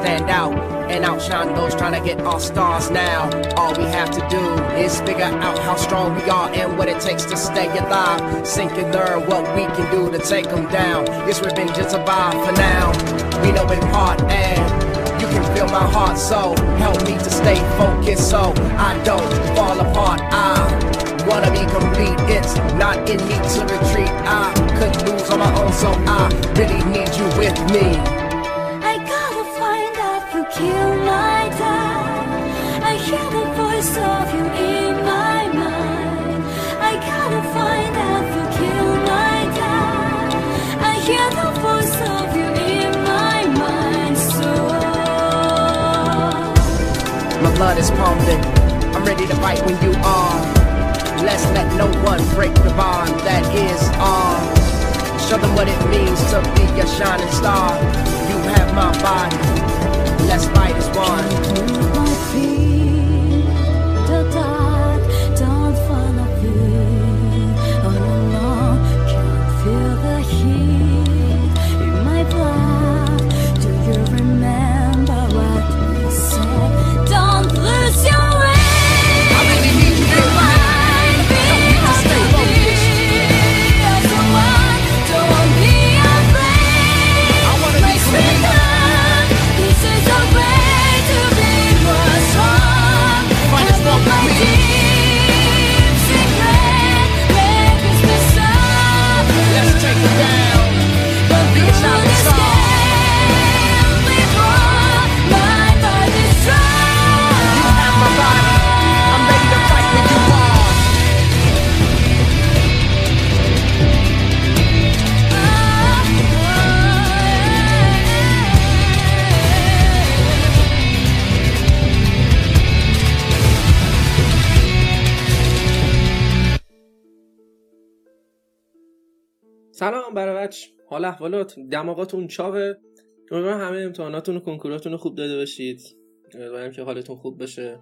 stand out and outshine those trying to get our stars now. All we have to do is figure out how strong we are and what it takes to stay alive. Sink and learn what we can do to take them down. Yes, revenge is survive for now. We know in part and you can feel my heart so help me to stay focused so I don't fall apart. I wanna be complete. It's not in me to retreat. I could lose on my own, so I really need you with me. I dad. I hear the voice of you in my mind. I gotta find out who killed my dad. I hear the voice of you in my mind. So My blood is pumping. I'm ready to fight when you are. Let's let no one break the bond that is ours. Show them what it means to be a shining star. You have my body. Let's fight as one. سلام برای بچ حال احوالات؟ دماغاتون چاقه امیدوارم همه امتحاناتون و کنکوراتون رو خوب داده باشید. امیدوارم که حالتون خوب بشه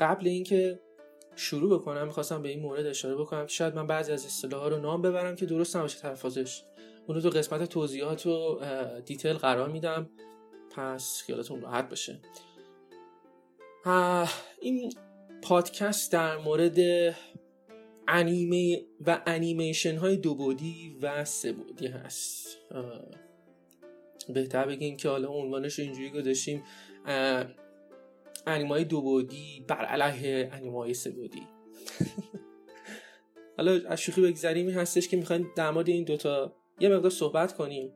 قبل اینکه شروع بکنم می‌خواستم به این مورد اشاره بکنم. شاید من بعضی از اصطلاح رو نام ببرم که درست نباشه تلفظش. اون رو تو قسمت توضیحات و دیتیل قرار میدم. پس خیالتون راحت بشه این پادکست در مورد انیمه و انیمیشن های دو بعدی و سه بعدی هست. بهتر بگیم که حالا عنوانش رو اینجوری گذاشتیم. های دو بعدی بر علیه انیمه های سه بعدی حالا از شوخی بگذریم هستش که می‌خوایم در مورد این دوتا یه مقدار صحبت کنیم.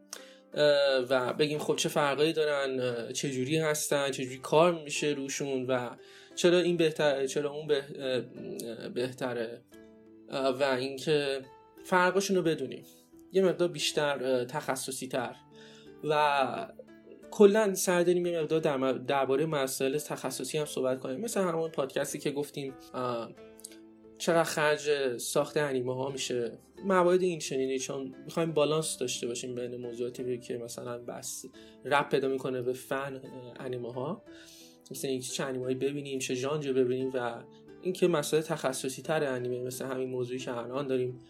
و بگیم خب چه فرقایی دارن چه جوری هستن چه جوری کار میشه روشون و چرا این بهتره چرا اون بهتره. و اینکه فرقشون رو بدونیم. یه مقدار بیشتر تخصصی تر و کلا سعی داریم یه مقدار درباره مسائل تخصصی هم صحبت کنیم. مثل همون پادکستی که گفتیم چقدر خرج ساخت انیمه ها میشه. موارد این چنینی چون می‌خوایم بالانس داشته باشیم بین موضوعاتی که مثلا بس رپ پیدا می‌کنه به فن انیمه ها مثل اینکه چه انیمه ببینیم چه ژانر ببینیم و اینکه مسائل تخصصی تر انیمه مثل همین موضوعی که الان داریم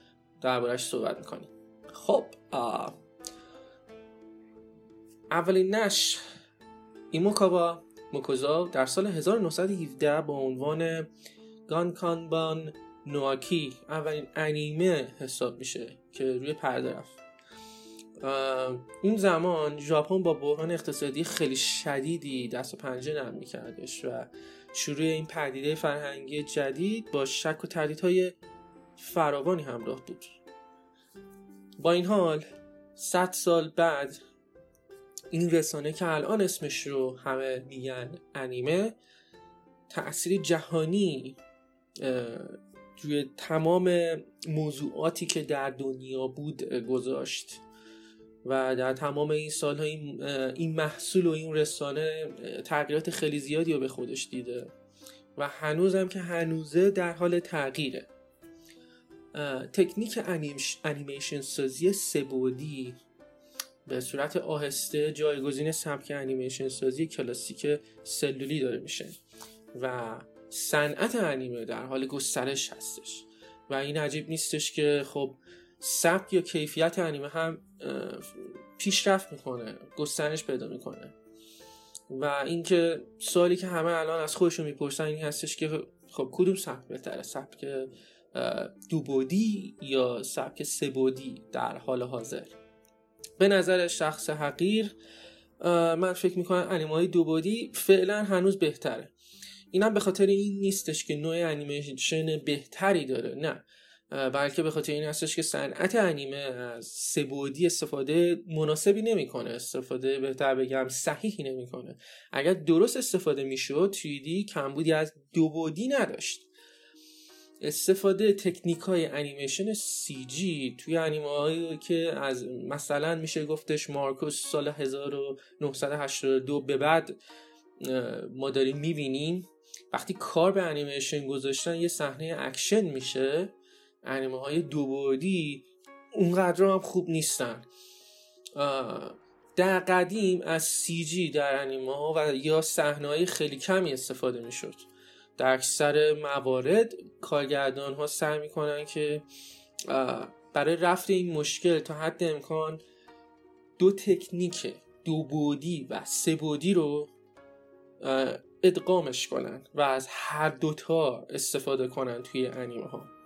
دربارهش صحبت می‌کنیم خب. اولین نش ایموکاوا موکوزا در سال 1917 با عنوان گانکانبان نواکی اولین انیمه حساب میشه که روی پرده رفت اون زمان ژاپن با بحران اقتصادی خیلی شدیدی دست و پنجه نرم میکردش و شروع این پدیده فرهنگی جدید با شک و تردیدهای فراوانی همراه بود. با این حال 100 سال بعد این رسانه که الان اسمش رو همه میگن انیمه تأثیر جهانی روی تمام موضوعاتی که در دنیا بود گذاشت. و در تمام این سالها این, این محصول و این رسانه تغییرات خیلی زیادی رو به خودش دیده و هنوزم که هنوزه در حال تغییره. تکنیک انیمیشن سازی سبودی به صورت آهسته جایگزین سبک انیمیشن سازی کلاسیک سلولی داره میشه و صنعت انیمه در حال گسترش هستش و این عجیب نیستش که خب سبک یا کیفیت انیمه هم پیشرفت می‌کنه گسترش پیدا می‌کنه. و اینکه سوالی که همه الان از خودشون می‌پرسن این هستش که خب کدوم سبک بهتره؟ سبک دو بودی یا سبک سه بودی در حال حاضر؟ به نظر شخص حقیر من فکر می‌کنم انیمه های دو بودی فعلا هنوز بهتره. اینم به خاطر این نیستش که نوع انیمیشن بهتری داره نه. بلکه به خاطر این هستش که صنعت انیمه از سبودی استفاده مناسبی نمی‌کنه استفاده بهتر بگم صحیحی نمی‌کنه. اگر درست استفاده می‌شد 3D کمبودی از دو بودی نداشت. استفاده تکنیک های انیمیشن سی جی توی انیمه هایی که از مثلا میشه گفتش مارکوس سال 1982 به بعد ما داریم می‌بینیم وقتی کار به انیمیشن گذاشتن یه صحنه اکشن میشه. انیمه های دو بعدی اونقدر هم خوب نیستن. در قدیم از CG در انیمه ها و یا صحنه های خیلی کمی استفاده می‌شد. در اکثر موارد کارگردان ها سعی می‌کنن که برای رفع این مشکل تا حد امکان دو تکنیک دو بودی و سه بودی رو ادغامش کنن و از هر دوتا استفاده کنن توی انیمه ها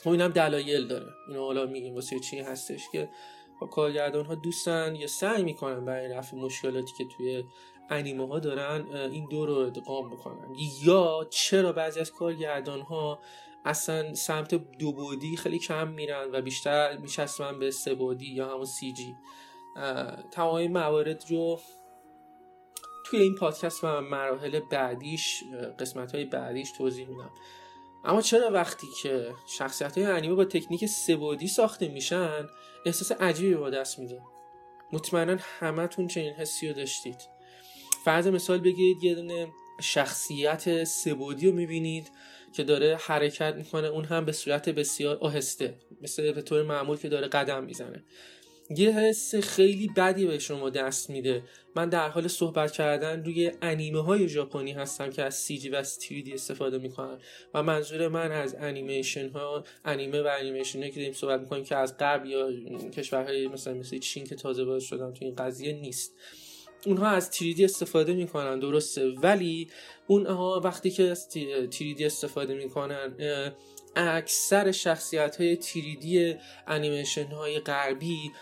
و خب اینم دلایل داره. اینو حالا میگیم واسه چی هستش که با کارگردان ها دوستن یا سعی می‌کنن برای رفع مشکلاتی که توی انیمه ها دارن این دو رو ادغام بکنن. یا چرا بعضی از کارگردان ها اصلا سمت دو بودی خیلی کم میرن و بیشتر میچسبن به سه بودی یا همون سی جی؟ تمام موارد رو توی این پادکست و مراحل بعدیش قسمت های بعدیش توضیح میدم. اما چرا وقتی که شخصیت های انیمه با تکنیک سبودی ساخته میشن احساس عجیبی با دست میده؟ مطمئنا همتون چنین حسی رو داشتید. فرض مثال بگیرید یه دونه شخصیت سبودی رو می‌بینید که داره حرکت می‌کنه اون هم به صورت بسیار آهسته مثل به طور معمول که داره قدم می‌زنه. یه حس خیلی بدی به شما دست میده. من در حال صحبت کردن روی انیمه های ژاپنی هستم که از سی جی و از دی استفاده می‌کنن و منظور من از انیمیشن ها انیمه و انیمیشن که داریم صحبت می‌کنیم که از غرب یا کشورهای مثلا مثل چین که تازه باز شدن تو این قضیه نیست. اونها از تریدی استفاده می‌کنن درسته. ولی اونها وقتی که از تریدی استفاده می‌کنن اکثر شخصیت های تریدی انیمیشن های غربی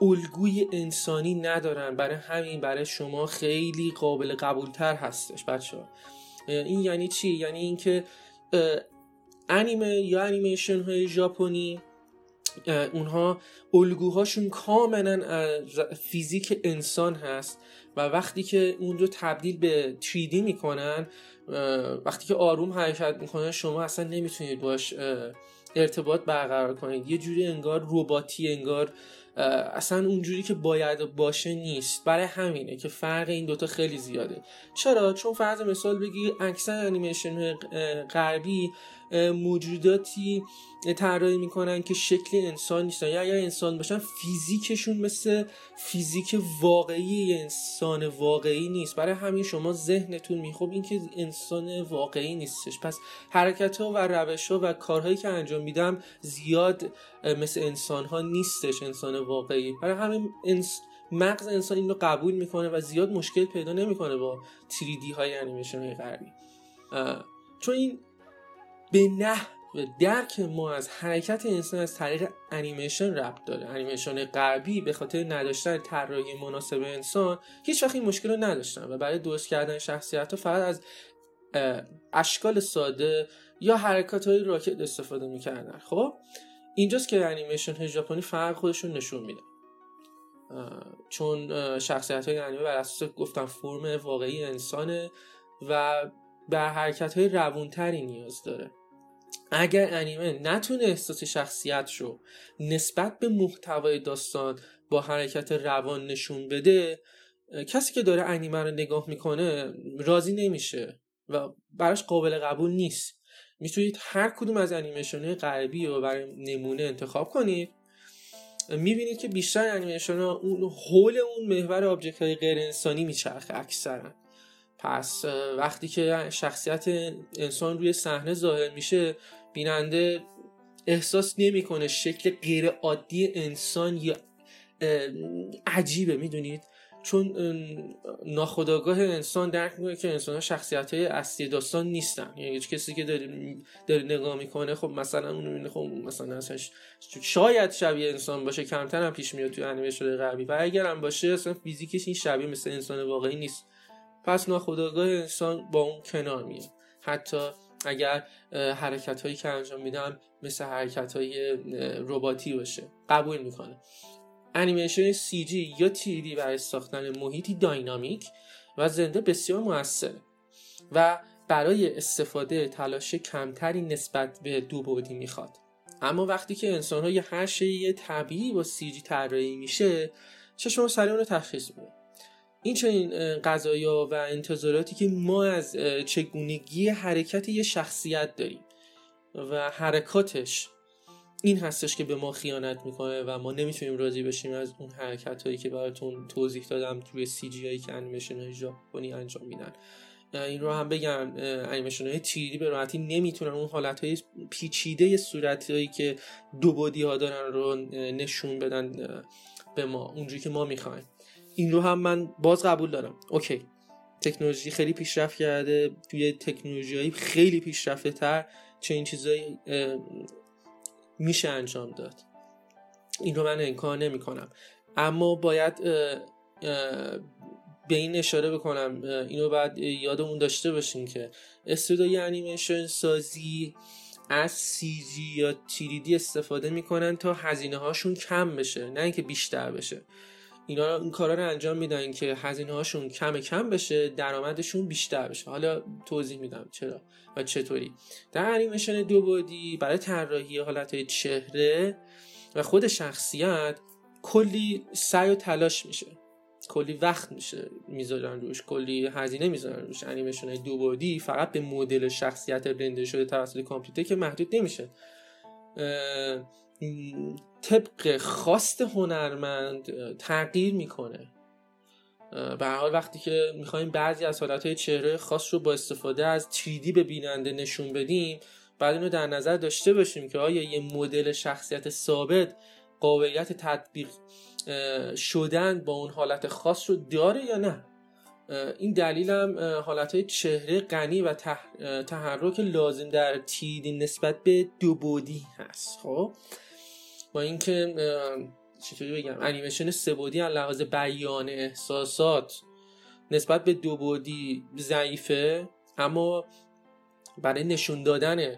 الگوی انسانی ندارن. برای همین برای شما خیلی قابل قبولتر هستش بچه ها این یعنی چی؟ یعنی اینکه انیمه یا انیمیشن های ژاپنی اونها الگوهاشون کاملا فیزیک انسان هست و وقتی که اون رو تبدیل به 3D می‌کنن وقتی که آروم حرکت می‌کنن شما اصلا نمی‌تونید باش ارتباط برقرار کنید. یه جوری انگار رباتی انگار اصلا اونجوری که باید باشه نیست. برای همینه که فرق این دوتا خیلی زیاده. چرا؟ چون فرض مثال بگی اکثر انیمیشن غربی موجوداتی طراحی می‌کنن که شکل انسان نیستن. یا اگر انسان باشن فیزیکشون مثل فیزیک واقعی انسان واقعی نیست. برای همین شما ذهنتون میخوب این که انسان واقعی نیستش. پس حرکت ها و روش ها و کارهایی که انجام میدم زیاد مثل انسان ها نیستش انسان واقعی. برای همین انس... مغز انسان این رو قبول می‌کنه و زیاد مشکل پیدا نمی‌کنه با 3D های انیمیشن های غربی چون این به نحو درک ما از حرکت انسان از طریق انیمیشن ربط داره. انیمیشن غربی به خاطر نداشتن طراحی مناسب انسان هیچ وقت این مشکل رو نداشتن و برای درست کردن شخصیت ها فقط از اشکال ساده یا حرکات های راکت استفاده می‌کردن. خب؟ اینجاست که انیمیشن های ژاپنی فرق خودشون نشون میده. چون شخصیت های انیمه بر اساس گفتم فرم واقعی انسانه و به حرکت های روونتری نیاز داره. اگر انیمه نتونه احساس شخصیت رو نسبت به محتوای داستان با حرکت روان نشون بده کسی که داره انیمه رو نگاه می‌کنه راضی نمیشه و براش قابل قبول نیست. می‌تونید هر کدوم از انیمیشن غربی رو برای نمونه انتخاب کنید. می‌بینید که بیشتر انیمیشن ها اون حول اون محور object های غیر انسانی میچرخه اکثرا. پس وقتی که شخصیت انسان روی صحنه ظاهر میشه بیننده احساس نمی‌کنه شکل غیر عادی انسان یا عجیبه می‌دونید؟ چون اه، ناخودآگاه انسان درک می‌کنه که انسان ها شخصیت های اصلی داستان نیستن. یعنی کسی که داره, داره نگاه می‌کنه خب مثلا اونو می‌بینه خب مثلا اصلا شاید شبیه انسان باشه کمتر هم پیش میاد توی انیمیشن غربی. و اگر هم باشه اصلا فیزیکش این شبیه مثل انسان واقعی نیست. پس ناخودآگاه انسان با اون کنار میاد. حتی اگر حرکت هایی که انجام میدم مثل حرکت های رباتی باشه. قبول می‌کنه. انیمیشن سی جی یا تیری برای ساختن محیطی داینامیک و زنده بسیار موثره و برای استفاده تلاش کمتری نسبت به دو بعدی می‌خواد. اما وقتی که انسان ها یه هر شی طبیعی با سی جی طراحی میشه چشم سریع اون رو تشخیص میده. این چنین قضایا و انتظاراتی که ما از چگونگی حرکت یه شخصیت داریم و حرکاتش این هستش که به ما خیانت می‌کنه و ما نمی‌تونیم راضی بشیم از اون حرکت هایی که براتون توضیح دادم توی CG هایی که انیمیشن های ژاپنی انجام میدن. این رو هم بگم انیمیشن های 3D به راحتی نمی‌تونن اون حالت های پیچیده صورت هایی که دو بعدی ها دارن رو نشون بدن به ما. اونجوری که ما می‌خوایم. این رو هم من باز قبول دارم. OK. تکنولوژی خیلی پیشرفت کرده. توی تکنولوژی های خیلی پیشرفته تر چه این چیزایی میشه انجام داد. این رو من انکار نمی کنم اما باید اه، اه، به این اشاره بکنم. اینو باید یادمون داشته باشیم که استودیوی انیمیشن سازی از سی جی یا تیریدی استفاده می‌کنن تا هزینه هاشون کم بشه نه اینکه بیشتر بشه. اینا این کارا رو انجام میدن که هزینه هاشون کم کم بشه درآمدشون بیشتر بشه. حالا توضیح میدم چرا و چطوری. در انیمیشن دو بعدی برای طراحی حالت چهره و خود شخصیت کلی سعی و تلاش میشه. کلی وقت میشه می‌ذارن روش کلی هزینه می‌ذارن روش. انیمیشن دو بعدی فقط به مدل شخصیت رندر شده توسط کامپیوتر که محدود نمیشه. طبق خواست هنرمند تغییر می‌کنه. به حال وقتی که می‌خوایم بعضی از حالتهای چهره خاص رو با استفاده از 3D به بیننده نشون بدیم بعد اینو در نظر داشته باشیم که آیا یه مدل شخصیت ثابت قابلیت تطبیق شدن با اون حالت خاص رو داره یا نه؟ این دلیل هم حالت های چهره غنی و تحرک لازم در تیدی نسبت به دو بودی هست خب؟ با اینکه چطوری بگم انیمیشن سه بعدی از لحاظ بیان احساسات نسبت به دو بعدی ضعیفه اما برای نشون دادن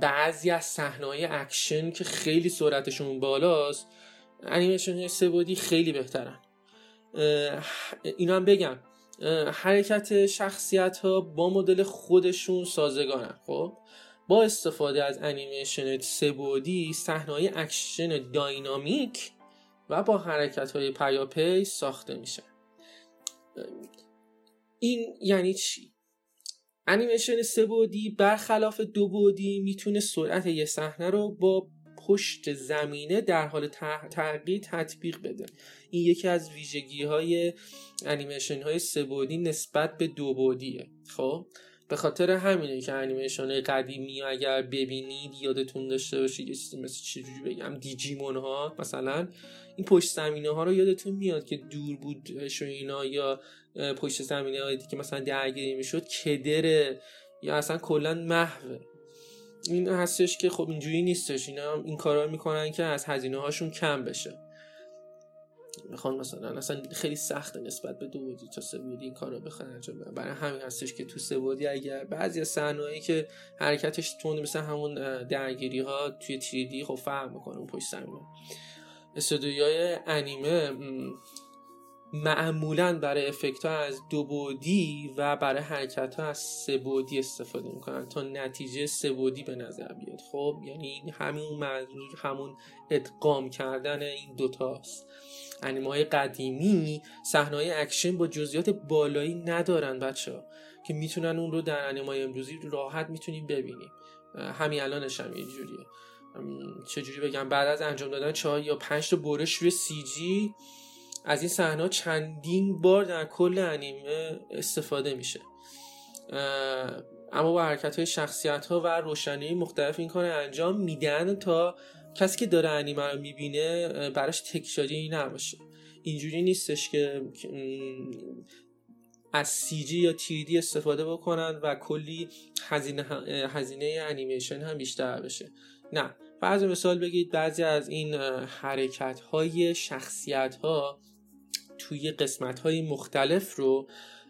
بعضی از صحنه‌های اکشن که خیلی سرعتشون بالاست انیمیشن سه بعدی خیلی بهترن. اه، اینا هم بگم حرکت شخصیت ها با مدل خودشون سازگارن خب؟ با استفاده از انیمیشن سه بعدی صحنه‌های اکشن dynamic و با حرکت های پیاپی ساخته میشن این یعنی چی؟ انیمیشن سه برخلاف دو بعدی می‌تونه سرعت یه صحنه رو با پشت زمینه در حال تغییر تطبیق بده. این یکی از ویژگی های انیمیشن های سه نسبت به دو بعدیه خب؟ به خاطر همینه که انیمیشن قدیمی اگر ببینید یادتون داشته باشید یه چیزی مثل چجوری بگم دیجیمون ها مثلا این پشت زمینه ها رو یادتون میاد که دور بود و اینا یا پشت زمینه هایی که مثلا درگیری می‌شد کدره یا اصلا کلا محوه این هستش که خب اینجوری نیستش اینا این کارا می‌کنن که از هزینه هاشون کم بشه. می‌خوان مثلا اصلا خیلی سخته نسبت به دو بودی تا سه بودی این کار رو بخوان انجام بدن برای همین هستش که تو سه بودی اگر بعضی از صحنه‌ای که حرکتش تند مثل همون درگیری ها توی 3D خب فرق می‌کنه اون پشت زمینه استودیوهای انیمه معمولا برای افکت ها از دو بعدی و برای حرکت ها از سه بعدی استفاده می‌کنن تا نتیجه سه بعدی به نظر بیاد. خب یعنی همین منظور همون ادغام کردن این دوتاست انیمه های قدیمی صحنه های اکشن با جزئیات بالایی ندارن بچه ها که می‌تونن اون رو در انیمه های امروزی راحت می‌تونیم ببینیم. همین الانش هم اینجوریه. ام، چجوری بگم؟ بعد از انجام دادن چهار یا پنج تا برش روی سی جی از این صحنه چندین بار در کل انیمه استفاده میشه. اما با حرکت های شخصیت ها و روشنی مختلف این کار انجام میدن تا کسی که داره انیمه رو می‌بینه براش تکراری نباشه. اینجوری نیستش که از سی جی یا تی استفاده بکنن و کلی هزینه هزینه انیمیشن هم بیشتر بشه. نه. فرض مثال بگید بعضی از این حرکت های شخصیت ها توی قسمت های مختلف رو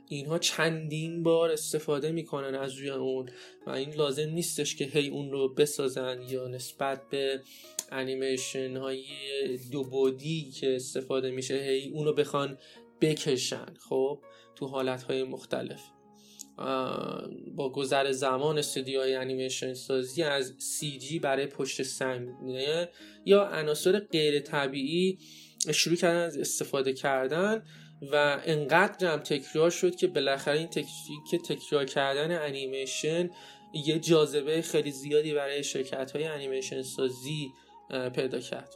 اینها چندین بار استفاده می‌کنن از روی اون و این لازم نیستش که هی اون رو بسازن یا نسبت به انیمیشن های دو بودی که استفاده میشه هی اون رو بخوان بکشن خب؟ تو حالت های مختلف با گذر زمان استودیوهای انیمیشن سازی از سی جی برای پشت صحنه یا عناصر غیر طبیعی شروع کردن از استفاده کردن و انقدر هم تکرار شد که بالاخره این تکنیک تکرار کردن انیمیشن یه جاذبه خیلی زیادی برای شرکت های انیمیشن سازی پیدا کرد.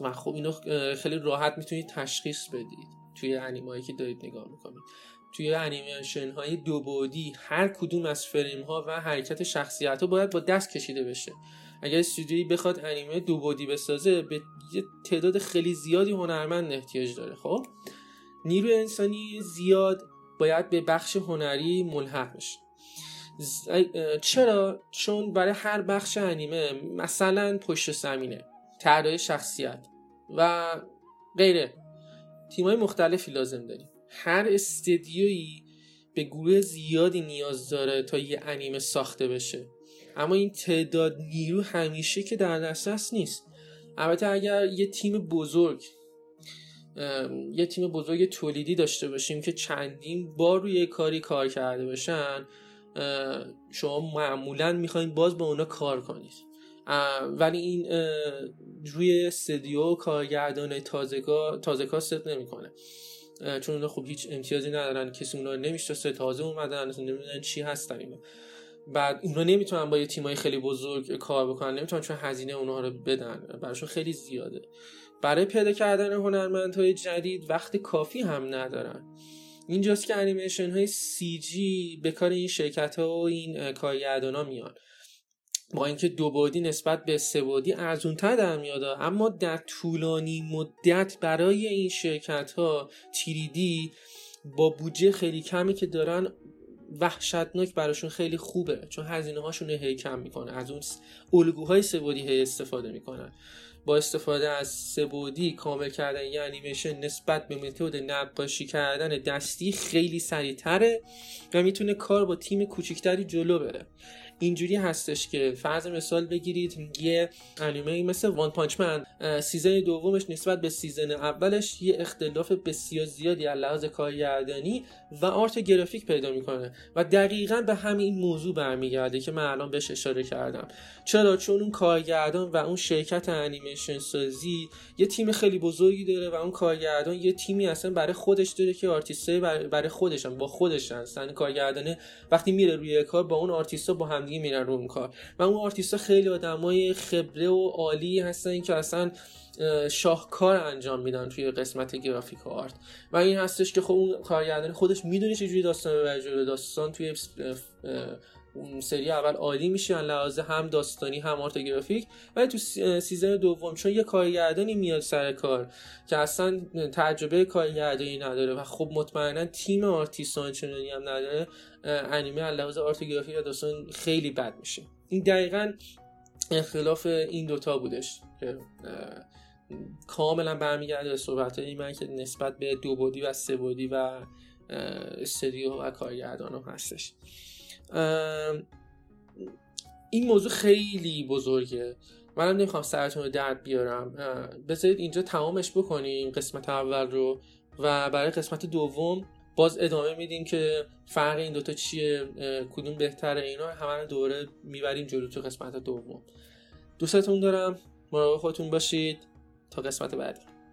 و خب اینو خیلی راحت می‌تونید تشخیص بدید توی انیمایی که دارید نگاه می‌کنید. توی انیمیشن های دو بعدی هر کدوم از فریم ها و حرکت شخصیت ها باید با دست کشیده بشه. اگر استودیویی بخواد انیمه دو بعدی بسازه به یه تعداد خیلی زیادی هنرمند احتیاج داره خب؟ نیروی انسانی زیاد باید به بخش هنری ملحق بشه. چرا؟ چون برای هر بخش انیمه مثلا پشت زمینه طراحی شخصیت و غیره. تیمای مختلفی لازم داریم. هر استدیویی به گروه زیادی نیاز داره تا یه انیمه ساخته بشه. اما این تعداد نیرو همیشه که در دسترس نیست. البته اگر یه تیم بزرگ یه تیم بزرگ تولیدی داشته باشیم که چندین بار روی کاری کار کرده باشن شما معمولا می‌خواین باز با اونا کار کنید. ولی این روی استدیو کارگردان تازه کار ست نمی‌کنه. چون اونا خب هیچ امتیازی ندارن کسی اونا نمی‌شناسه تازه اومدن اصلا نمی‌دونن چی هستن اینا. بعد اونا نمی‌تونن با یه تیمای خیلی بزرگ کار بکنن نمی‌تونن چون هزینه اونها رو بدن براشون خیلی زیاده. برای پیدا کردن هنرمندهای جدید وقت کافی هم ندارن. اینجاست که انیمیشن های سی جی به کار این شرکت ها و این کارگردان ها میان. با اینکه دو بعدی نسبت به سه بعدی ارزونتر در میاد اما در طولانی مدت برای این شرکت ها تیریدی با بودجه خیلی کمی که دارن وحشتناک براشون خیلی خوبه چون هزینه هاشون هی کم می‌کنه. از اون الگوهای سبودی هی استفاده می‌کنن. با استفاده از سبودی کامل کردن یه انیمیشن نسبت به متد نقاشی کردن دستی خیلی سریعتره و می‌تونه کار با تیم کوچیکتری جلو بره. اینجوری هستش که فرض مثال بگیرید یه انیمه مثل One Punch Man season دومش نسبت به season اولش یه اختلاف بسیار زیادی از لحاظ کارگردانی و art graphic پیدا می‌کنه و دقیقا به همین موضوع برمیگرده که من الان بهش اشاره کردم. چرا؟ چون اون کارگردان و اون شرکت انیمیشن سازی یه تیم خیلی بزرگی داره و اون کارگردان یه تیمی اصلا برای خودش داره که آرتیستای بر- برای خودشن با خودش هستن کارگردانه وقتی میره روی کار با اون آرتیستا با همدیگه میرن رو اون کار. و اون آرتیستا خیلی آدمای خبره و عالی هستن که اصلا اه، شاهکار انجام میدن توی قسمت graphic art. و این هستش که خب اون کارگردان خودش می‌دونه چجوری داستان جلو. داستان توی اون سری اول عالی میشه لحاظ هم داستانی هم art graphic. ولی تو سی- season دوم چون یه کارگردانی میاد سر کار که اصلا تجربه کارگردانی نداره و خب مطمئنا تیم آرتیستان چنانی هم نداره انیمه لحاظ آرت گرافیک و داستان خیلی بد میشه. این دقیقا اختلاف این دوتا بودش که کاملا برمیگرده به صحبت من که نسبت به دو بودی و سه بودی و استودیو و کارگردان هم هستش. این موضوع خیلی بزرگه. منم نمی‌خوام سرتون رو درد بیارم. بذارید اینجا تمامش بکنیم قسمت اول رو. و برای قسمت دوم باز ادامه میدیم که فرق این دوتا چیه کدوم بهتره اینا. همه دوره می‌بریم جلو تو قسمت دوم. دوستتون دارم. مراقب خودتون باشید. تا قسمت بعدی.